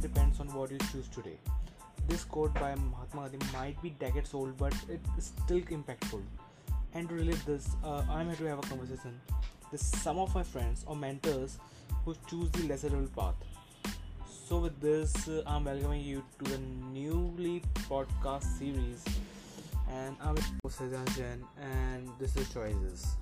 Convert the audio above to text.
depends on what you choose today. This quote by Mahatma Gandhi might be decades old, but it's still impactful. And to relate this, uh, I'm here to have a conversation with some of my friends or mentors who choose the lesser evil path. So, with this, uh, I'm welcoming you to the newly podcast series, and I'm your host Jain, and this is Choices.